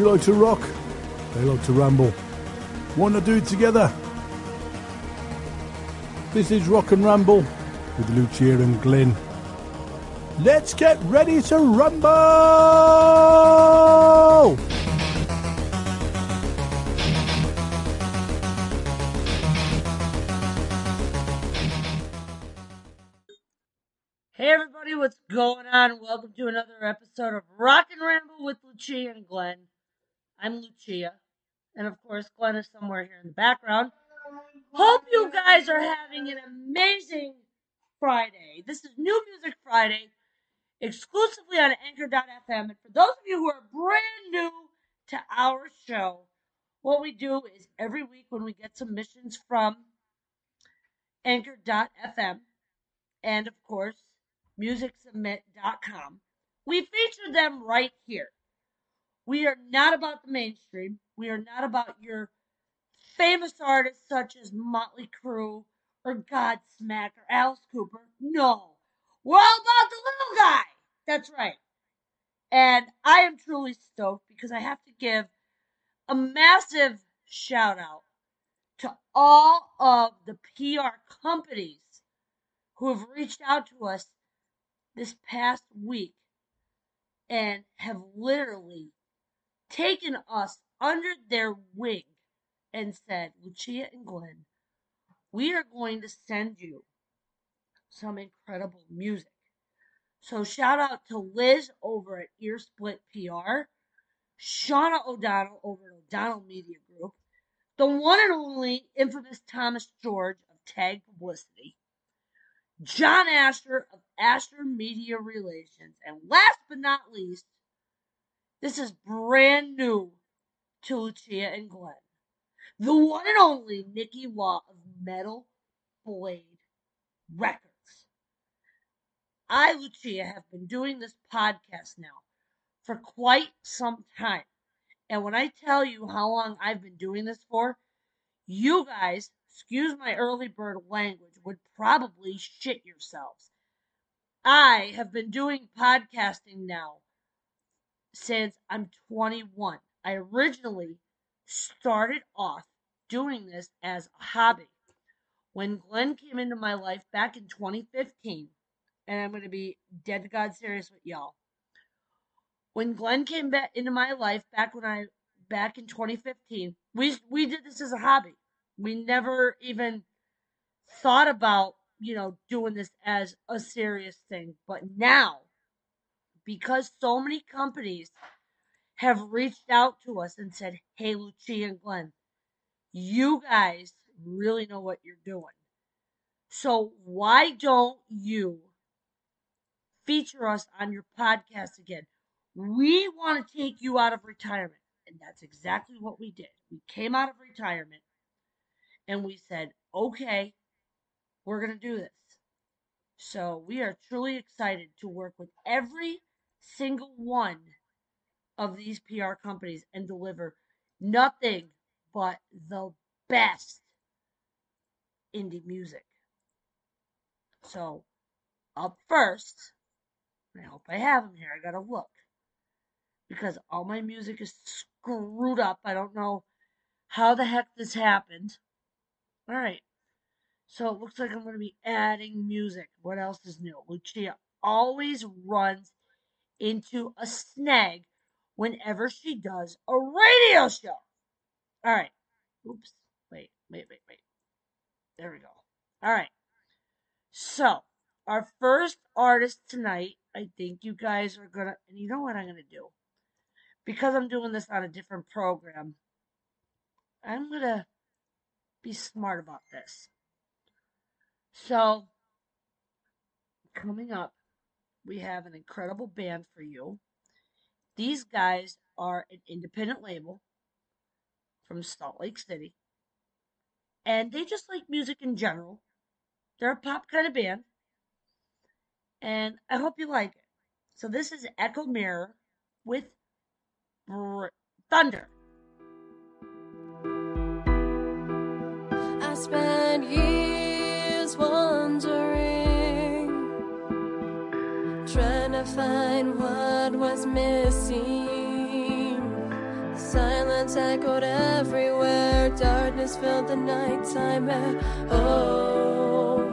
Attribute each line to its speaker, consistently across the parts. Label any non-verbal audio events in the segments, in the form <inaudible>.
Speaker 1: You like to rock, they like to ramble. Want to do it together? This is Rock and Ramble with Lucia and Glenn. Let's get ready to rumble!
Speaker 2: Hey everybody, what's going on? Welcome to another episode of Rock and Ramble with Lucia and Glenn. I'm Lucia, and of course Glenn is somewhere here in the background. Hope you guys are having an amazing Friday. This is New Music Friday, exclusively on Anchor.fm. And for those of you who are brand new to our show, what we do is every week when we get submissions from Anchor.fm and of course MusicSubmit.com, we feature them right here. We are not about the mainstream. We are not about your famous artists such as Motley Crue or Godsmack or Alice Cooper. No. We're all about the little guy. That's right. And I am truly stoked because I have to give a massive shout out to all of the PR companies who have reached out to us this past week and have literally taken us under their wing and said, Lucia and Glenn, we are going to send you some incredible music. So shout out to Liz over at Earsplit PR, Shauna O'Donnell over at O'Donnell Media Group, the one and only infamous Thomas George of Tag Publicity, John Asher of Asher Media Relations, and last but not least, this is brand new to Lucia and Glenn. The one and only Nikki Watt of Metal Blade Records. I, Lucia, have been doing this podcast now for quite some time. And when I tell you how long I've been doing this for, you guys, excuse my early bird language, would probably shit yourselves. I have been doing podcasting now since I'm 21. I originally started off doing this as a hobby. When Glenn came into my life back in 2015, and I'm going to be dead to God serious with y'all. When Glenn came back into my life back when I back in 2015, we we did this as a hobby. We never even thought about, you know, doing this as a serious thing. But now, because so many companies have reached out to us and said, Hey, Lucia and Glenn, you guys really know what you're doing. So why don't you feature us on your podcast again? We want to take you out of retirement. And that's exactly what we did. We came out of retirement and we said, okay, we're going to do this. So we are truly excited to work with every single one of these PR companies and deliver nothing but the best indie music. So, up first, I hope I have them here. I gotta look. Because all my music is screwed up. I don't know how the heck this happened. Alright. So it looks like I'm to be adding music. What else is new? Lucia always runs into a snag whenever she does a radio show. All right. Oops. Wait, wait, wait, wait. There we go. All right. So, our first artist tonight, I think you guys are going to, and you know what I'm going to do? Because I'm doing this on a different program, I'm going to be smart about this. So, coming up, we have an incredible band for you. These guys are an independent label from Salt Lake City. And they just like music in general. They're a pop kind of band. And I hope you like it. So this is Echo Mirror with Thunder.
Speaker 3: I spent years find what was missing. Silence echoed everywhere. Darkness filled the nighttime air. Oh.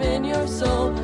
Speaker 3: In your soul.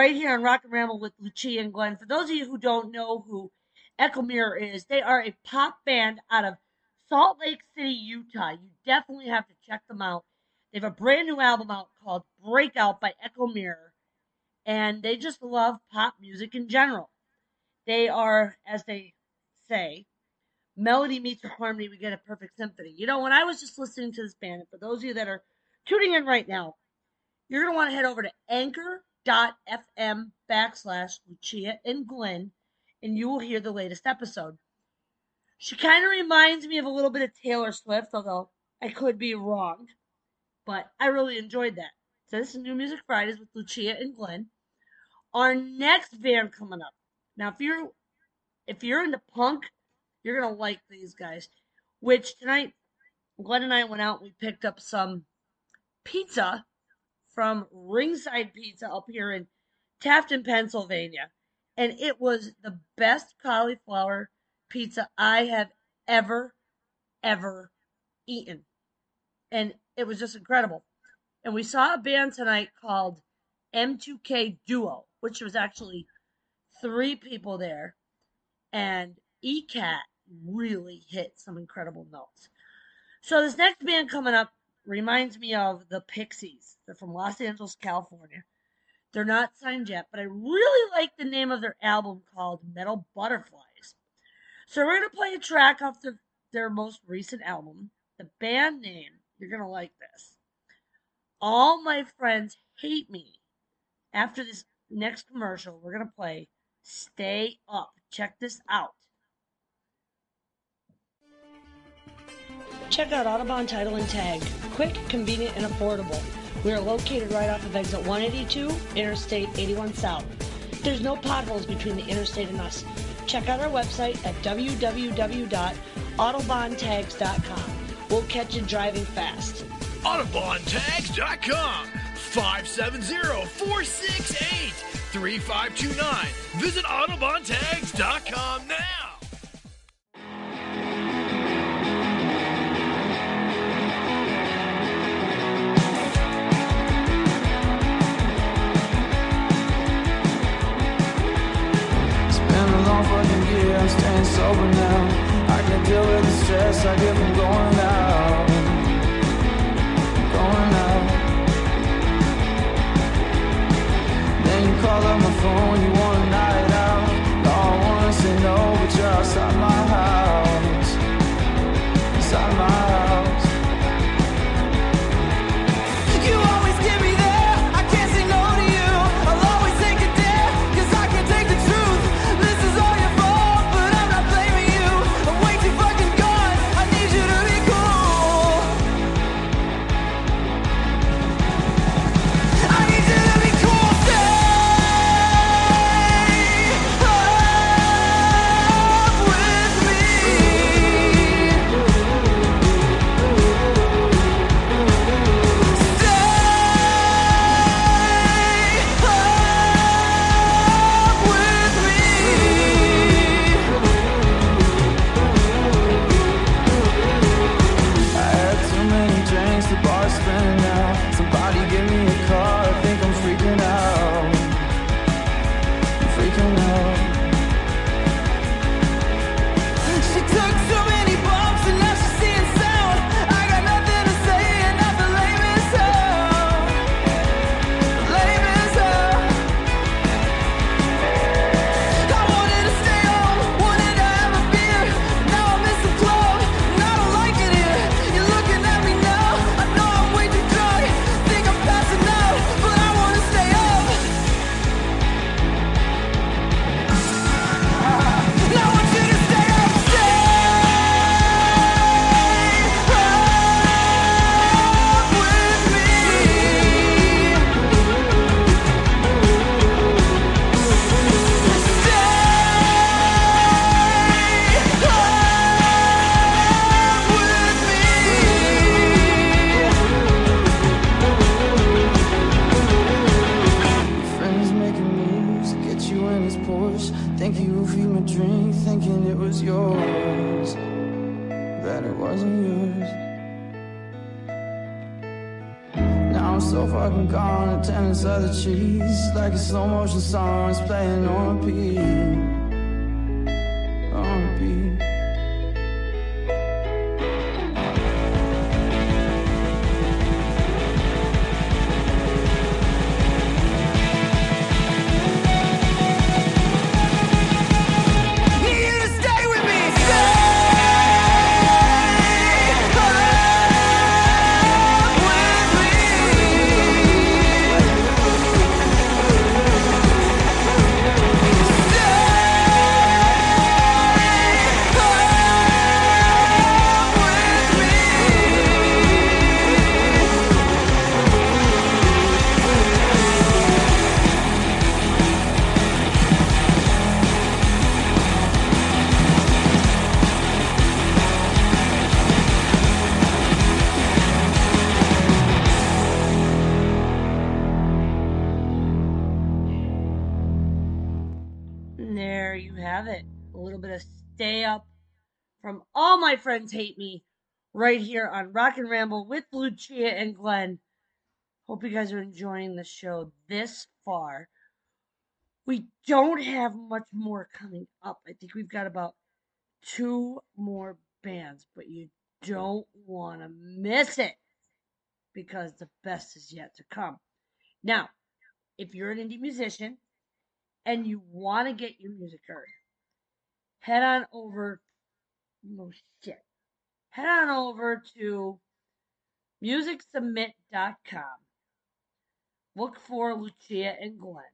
Speaker 2: Right here on Rock and Ramble with Lucia and Glenn. For those of you who don't know who Echo Mirror is, they are a pop band out of Salt Lake City, Utah. You definitely have to check them out. They have a brand new album out called Breakout by Echo Mirror, and they just love pop music in general. They are, as they say, melody meets harmony, we get a perfect symphony. You know, when I was just listening to this band, and for those of you that are tuning in right now, you're going to want to head over to anchor.fm backslash Lucia and Glenn, and you will hear the latest episode. She kind of reminds me of a little bit of Taylor Swift, although I could be wrong, but I really enjoyed that. So this is New Music Fridays with Lucia and Glenn. Our next band coming up. Now, if you're if you're into punk, you're gonna like these guys. Which tonight, Glenn and I went out. We picked up some pizza from Ringside Pizza up here in Tafton, Pennsylvania, and it was the best cauliflower pizza I have ever, ever eaten, and it was just incredible. And we saw a band tonight called M2K Duo, which was actually three people there, and ECAT really hit some incredible notes. So this next band coming up reminds me of the Pixies. They're from Los Angeles, California. They're not signed yet, but I really like the name of their album called Metal Butterflies. So we're gonna play a track off the, their most recent album. The band name, you're gonna like this. All my friends hate me. After this next commercial, we're gonna play Stay Up. Check this out. Check out Autobahn Title and Tag. Quick, convenient, and affordable. We are located right off of exit 182, Interstate 81 South. There's no potholes between the interstate and us. Check out our website at www.autobahntags.com. We'll catch you driving fast.
Speaker 4: Autobahntags.com 570-468-3529. Visit Autobahntags.com now.
Speaker 5: I'm staying sober now. I can deal with the stress I get from going out. Going out. Then you call up my phone, you want a night out. No, I wanna say no, but you're outside my house. Inside my house. Like slow motion song, it's playing on repeat,
Speaker 2: bit of stay up from all my friends hate me right here on Rock and Ramble with Lucia and Glenn. Hope you guys are enjoying the show this far. We don't have much more coming up. I think we've got about two more bands, but you don't want to miss it because the best is yet to come. Now, if you're an indie musician and you want to get your music heard, head on over. No shit. Head on over to musicsubmit.com. Look for Lucia and Glenn.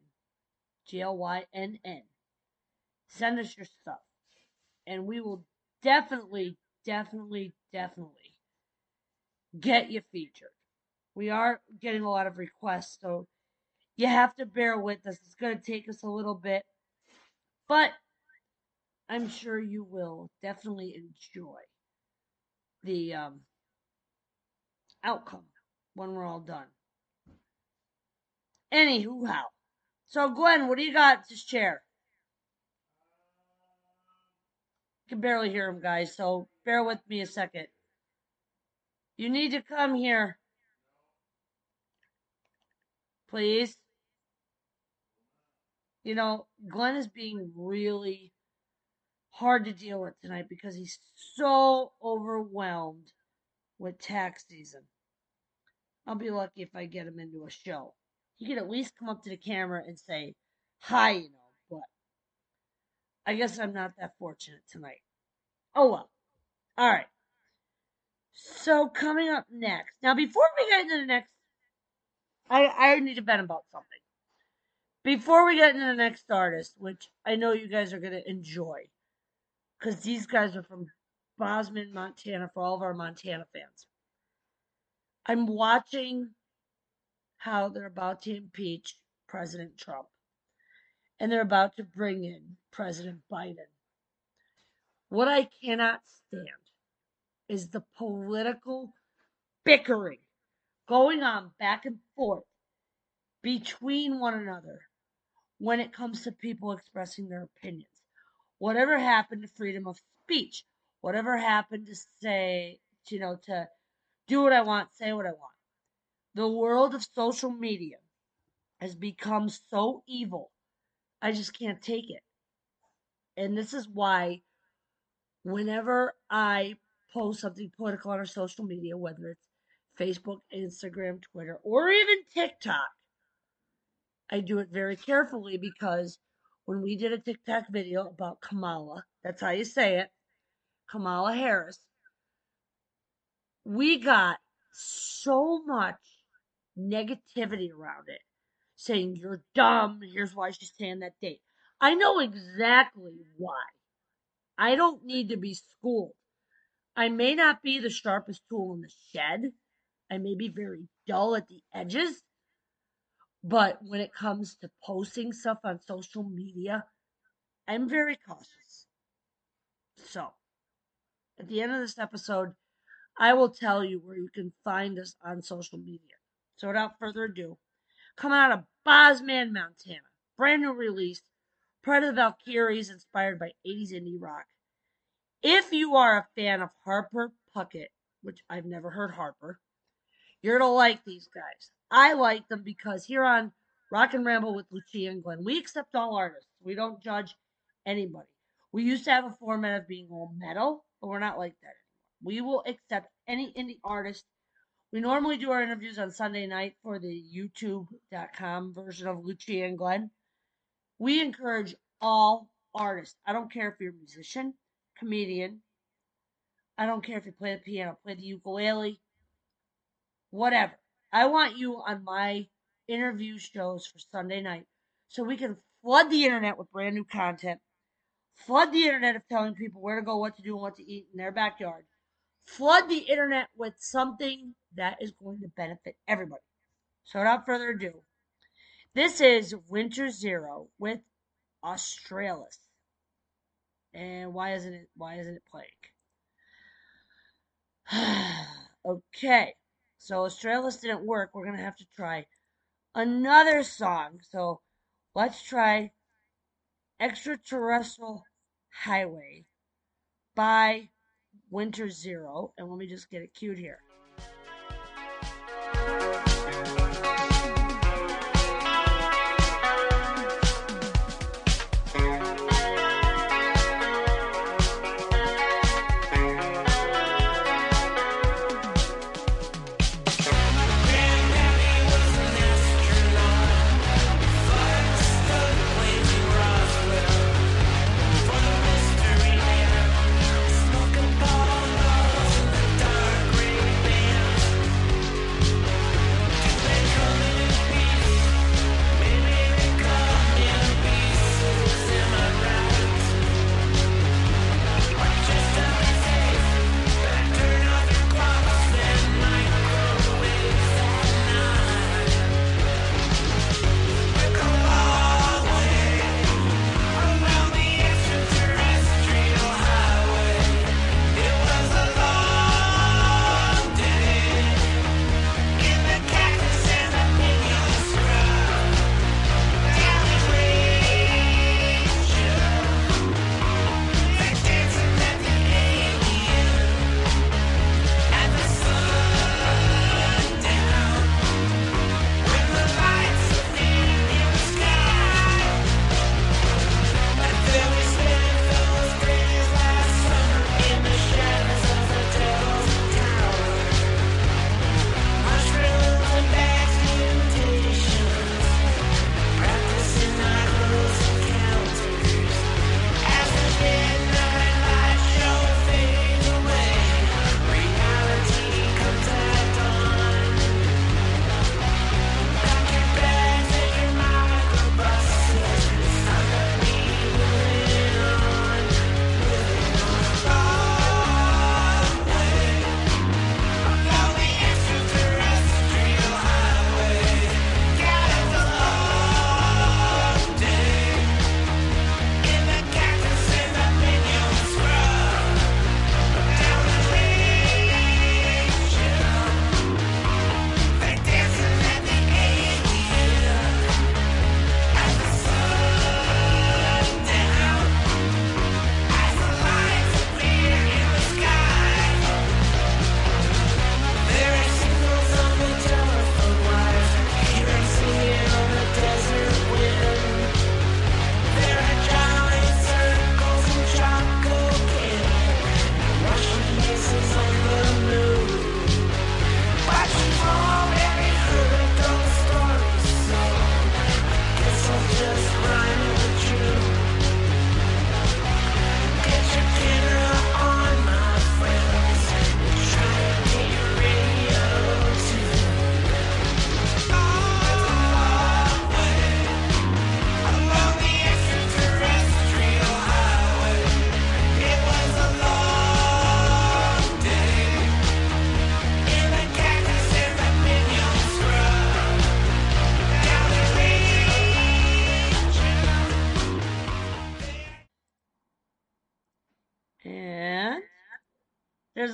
Speaker 2: G L Y N N. Send us your stuff. And we will definitely, definitely, definitely get you featured. we are getting a lot of requests, so you have to bear with us. It's going to take us a little bit, but I'm sure you will definitely enjoy the um, outcome when we're all done. Anywho, how? So, Glenn, what do you got to share? can barely hear him, guys, so bear with me a second. You need to come here. Please. You know, Glenn is being really hard to deal with tonight because he's so overwhelmed with tax season. I'll be lucky if I get him into a show. He could at least come up to the camera and say hi, you know, but I guess I'm not that fortunate tonight. Oh well. All right. So coming up next. Now before we get into the next I I need to vent about something. Before we get into the next artist, which I know you guys are gonna enjoy, because these guys are from Bozeman, Montana, for all of our Montana fans. I'm watching how they're about to impeach President Trump, and they're about to bring in President Biden. What I cannot stand is the political bickering going on back and forth between one another when it comes to people expressing their opinions. Whatever happened to freedom of speech? Whatever happened to say, you know, to do what I want, say what I want? The world of social media has become so evil. I just can't take it. And this is why whenever I post something political on our social media, whether it's Facebook, Instagram, Twitter, or even TikTok, I do it very carefully because when we did a TikTok video about Kamala, that's how you say it, Kamala Harris, we got so much negativity around it, saying you're dumb, here's why she's saying that date. I know exactly why. I don't need to be schooled. I may not be the sharpest tool in the shed. I may be very dull at the edges. But when it comes to posting stuff on social media, I'm very cautious. So, at the end of this episode, I will tell you where you can find us on social media. So, without further ado, coming out of Bozeman, Montana, brand new release, Pride of the Valkyries, inspired by 80s indie rock. If you are a fan of Harper Puckett, which I've never heard Harper, you're gonna like these guys. I like them because here on Rock and Ramble with Lucia and Glenn, we accept all artists. We don't judge anybody. We used to have a format of being all metal, but we're not like that anymore. We will accept any indie artist. We normally do our interviews on Sunday night for the YouTube.com version of Lucia and Glenn. We encourage all artists. I don't care if you're a musician, comedian. I don't care if you play the piano, play the ukulele, whatever. I want you on my interview shows for Sunday night so we can flood the internet with brand new content, flood the internet of telling people where to go, what to do, and what to eat in their backyard, flood the internet with something that is going to benefit everybody. So, without further ado, this is Winter Zero with Australis. And why isn't it why isn't it playing? <sighs> okay. So Australis didn't work. We're gonna have to try another song. So let's try Extraterrestrial Highway by Winter Zero. And let me just get it queued here.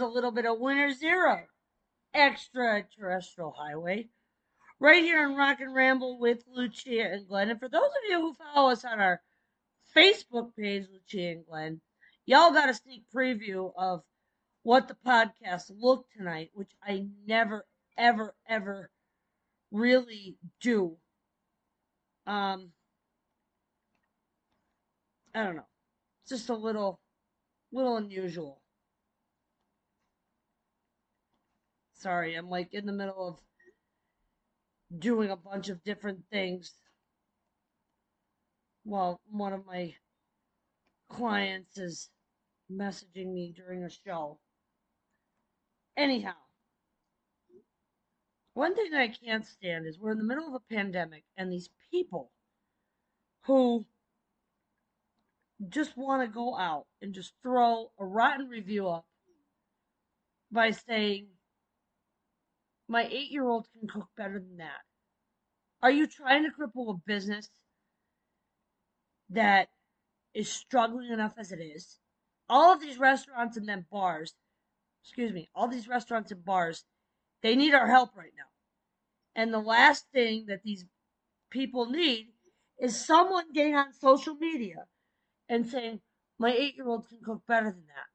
Speaker 2: A little bit of Winter Zero, extraterrestrial highway, right here in Rock and Ramble with Lucia and Glenn. And for those of you who follow us on our Facebook page, Lucia and Glenn, y'all got a sneak preview of what the podcast looked tonight, which I never, ever, ever really do. Um, I don't know. It's just a little, little unusual. Sorry, I'm like in the middle of doing a bunch of different things. Well, one of my clients is messaging me during a show. Anyhow, one thing I can't stand is we're in the middle of a pandemic and these people who just want to go out and just throw a rotten review up by saying, my eight year old can cook better than that. Are you trying to cripple a business that is struggling enough as it is? All of these restaurants and then bars, excuse me, all these restaurants and bars, they need our help right now. And the last thing that these people need is someone getting on social media and saying, my eight year old can cook better than that.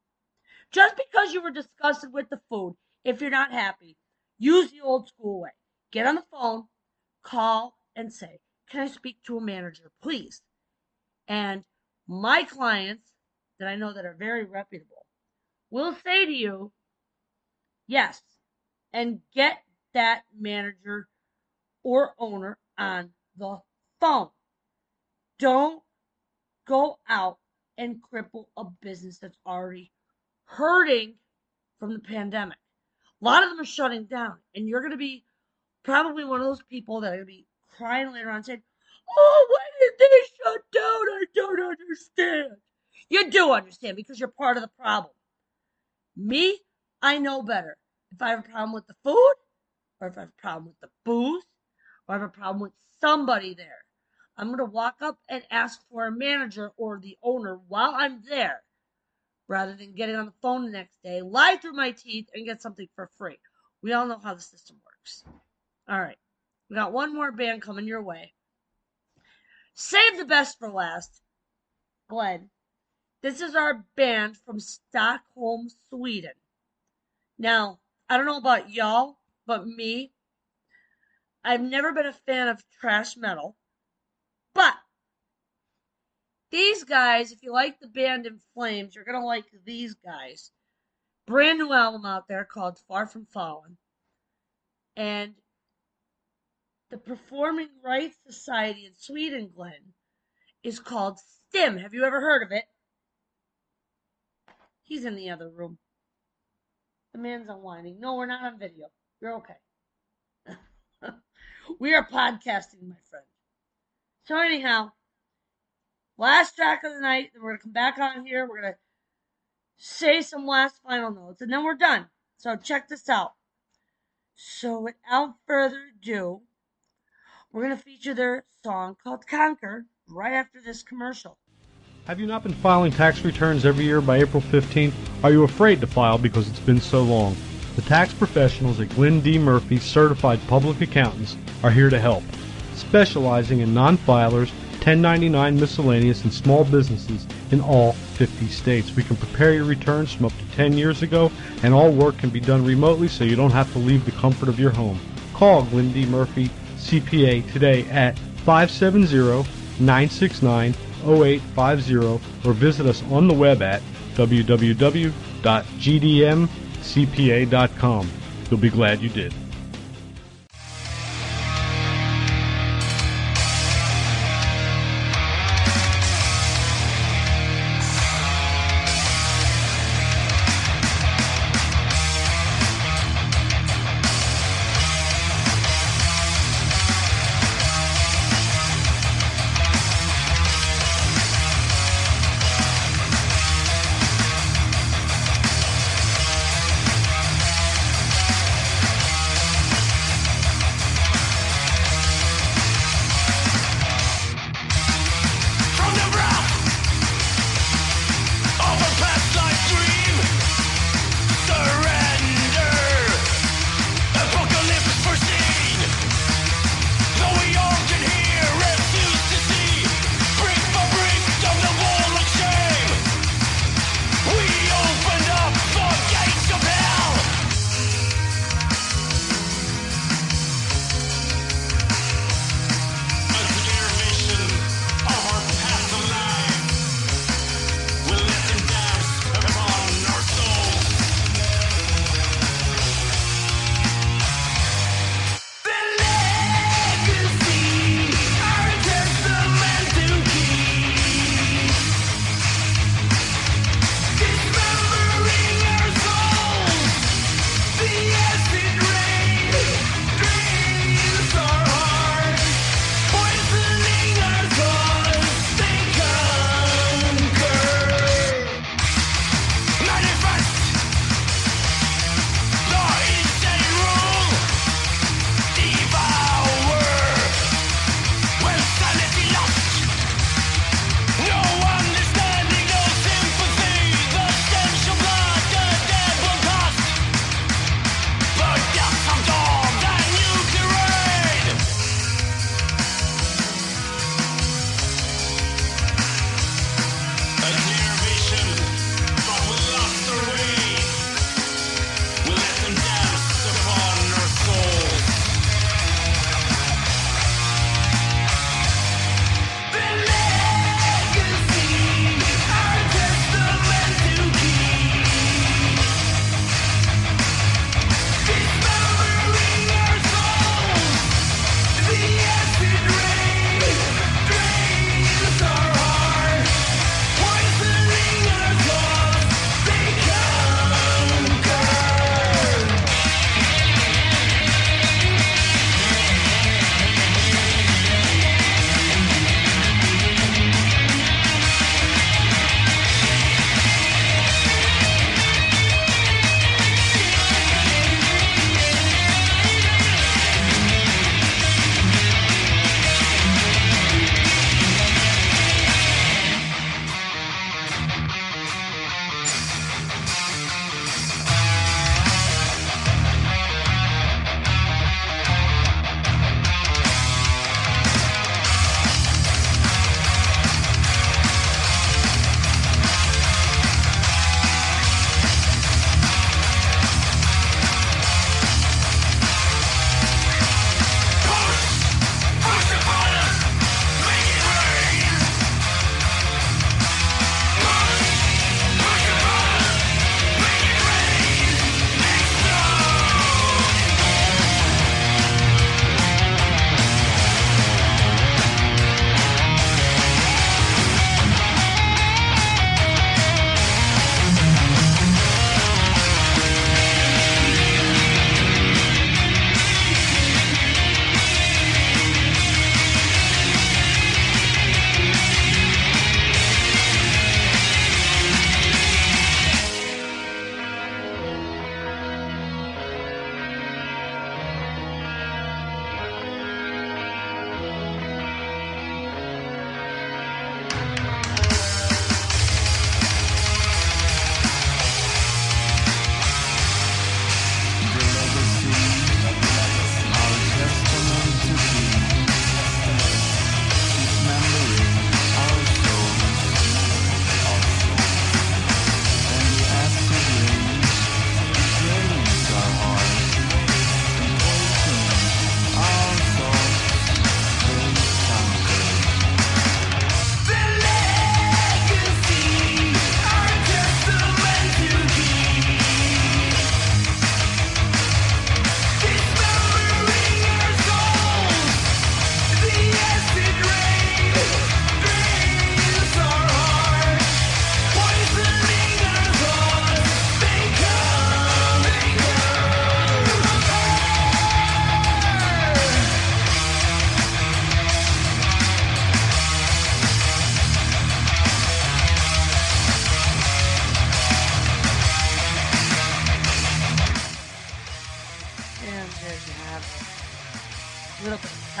Speaker 2: Just because you were disgusted with the food, if you're not happy, use the old school way. Get on the phone, call, and say, Can I speak to a manager, please? And my clients that I know that are very reputable will say to you, Yes, and get that manager or owner on the phone. Don't go out and cripple a business that's already hurting from the pandemic. A lot of them are shutting down, and you're going to be probably one of those people that are going to be crying later on saying, Oh, why did they shut down? I don't understand. You do understand because you're part of the problem. Me, I know better. If I have a problem with the food, or if I have a problem with the booze, or I have a problem with somebody there, I'm going to walk up and ask for a manager or the owner while I'm there rather than getting on the phone the next day, lie through my teeth, and get something for free. We all know how the system works. All right. We got one more band coming your way. Save the best for last. Glenn. This is our band from Stockholm, Sweden. Now, I don't know about y'all, but me, I've never been a fan of thrash metal. But these guys, if you like the band in Flames, you're gonna like these guys. Brand new album out there called Far From Fallen. And the Performing Rights Society in Sweden, Glenn, is called STIM. Have you ever heard of it? He's in the other room. The man's unwinding. No, we're not on video. You're okay. <laughs> we are podcasting, my friend. So anyhow, last track of the night. Then we're gonna come back on here. We're gonna say some last final notes, and then we're done. So check this out. So without further ado, we're gonna feature their song called "Conquer" right after this commercial.
Speaker 1: Have you not been filing tax returns every year by April 15th? Are you afraid to file because it's been so long? The tax professionals at Glenn D. Murphy Certified Public Accountants are here to help. Specializing in non-filers, 1099 miscellaneous, and small businesses in all 50 states. We can prepare your returns from up to 10 years ago, and all work can be done remotely so you don't have to leave the comfort of your home. Call Glenn D. Murphy CPA today at 570 969 0850 or visit us on the web at www.gdmcpa.com. You'll be glad you did.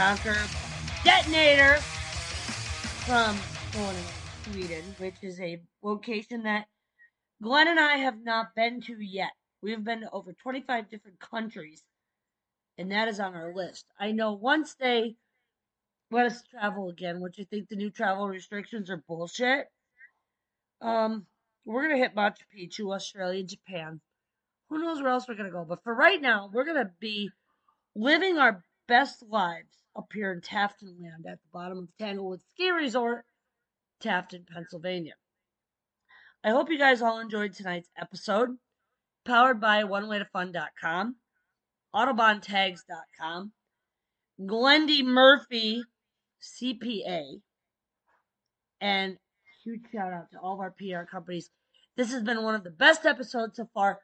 Speaker 5: Conquer
Speaker 2: Detonator from Sweden, which is a location that Glenn and I have not been to yet. We've been to over 25 different countries, and that is on our list. I know once they let us travel again, which I think the new travel restrictions are bullshit. Um, we're gonna hit Machu Picchu, Australia, Japan. Who knows where else we're gonna go? But for right now, we're gonna be living our best lives up here in Tafton Land at the bottom of Tanglewood Ski Resort, Tafton, Pennsylvania. I hope you guys all enjoyed tonight's episode. Powered by OneWayToFun.com, AutobahnTags.com, Glendy Murphy, CPA, and huge shout out to all of our PR companies. This has been one of the best episodes so far.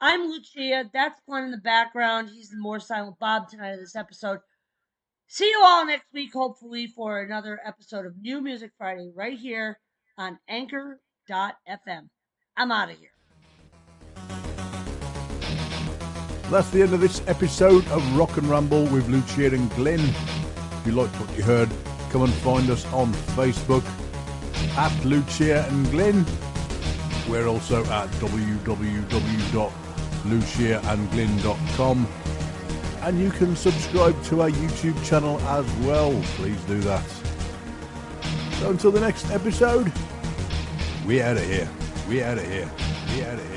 Speaker 2: I'm Lucia. That's Glenn in the background. He's the more silent Bob tonight of this episode. See you all next week, hopefully, for another episode of New Music Friday right here on Anchor.fm. I'm out of here.
Speaker 6: That's the end of this episode of Rock and Rumble with Lucia and Glenn. If you liked what you heard, come and find us on Facebook at Lucia and Glenn. We're also at www.luciaandglenn.com and you can subscribe to our YouTube channel as well. Please do that. So until the next episode, we out of here. We out of here. We out of here.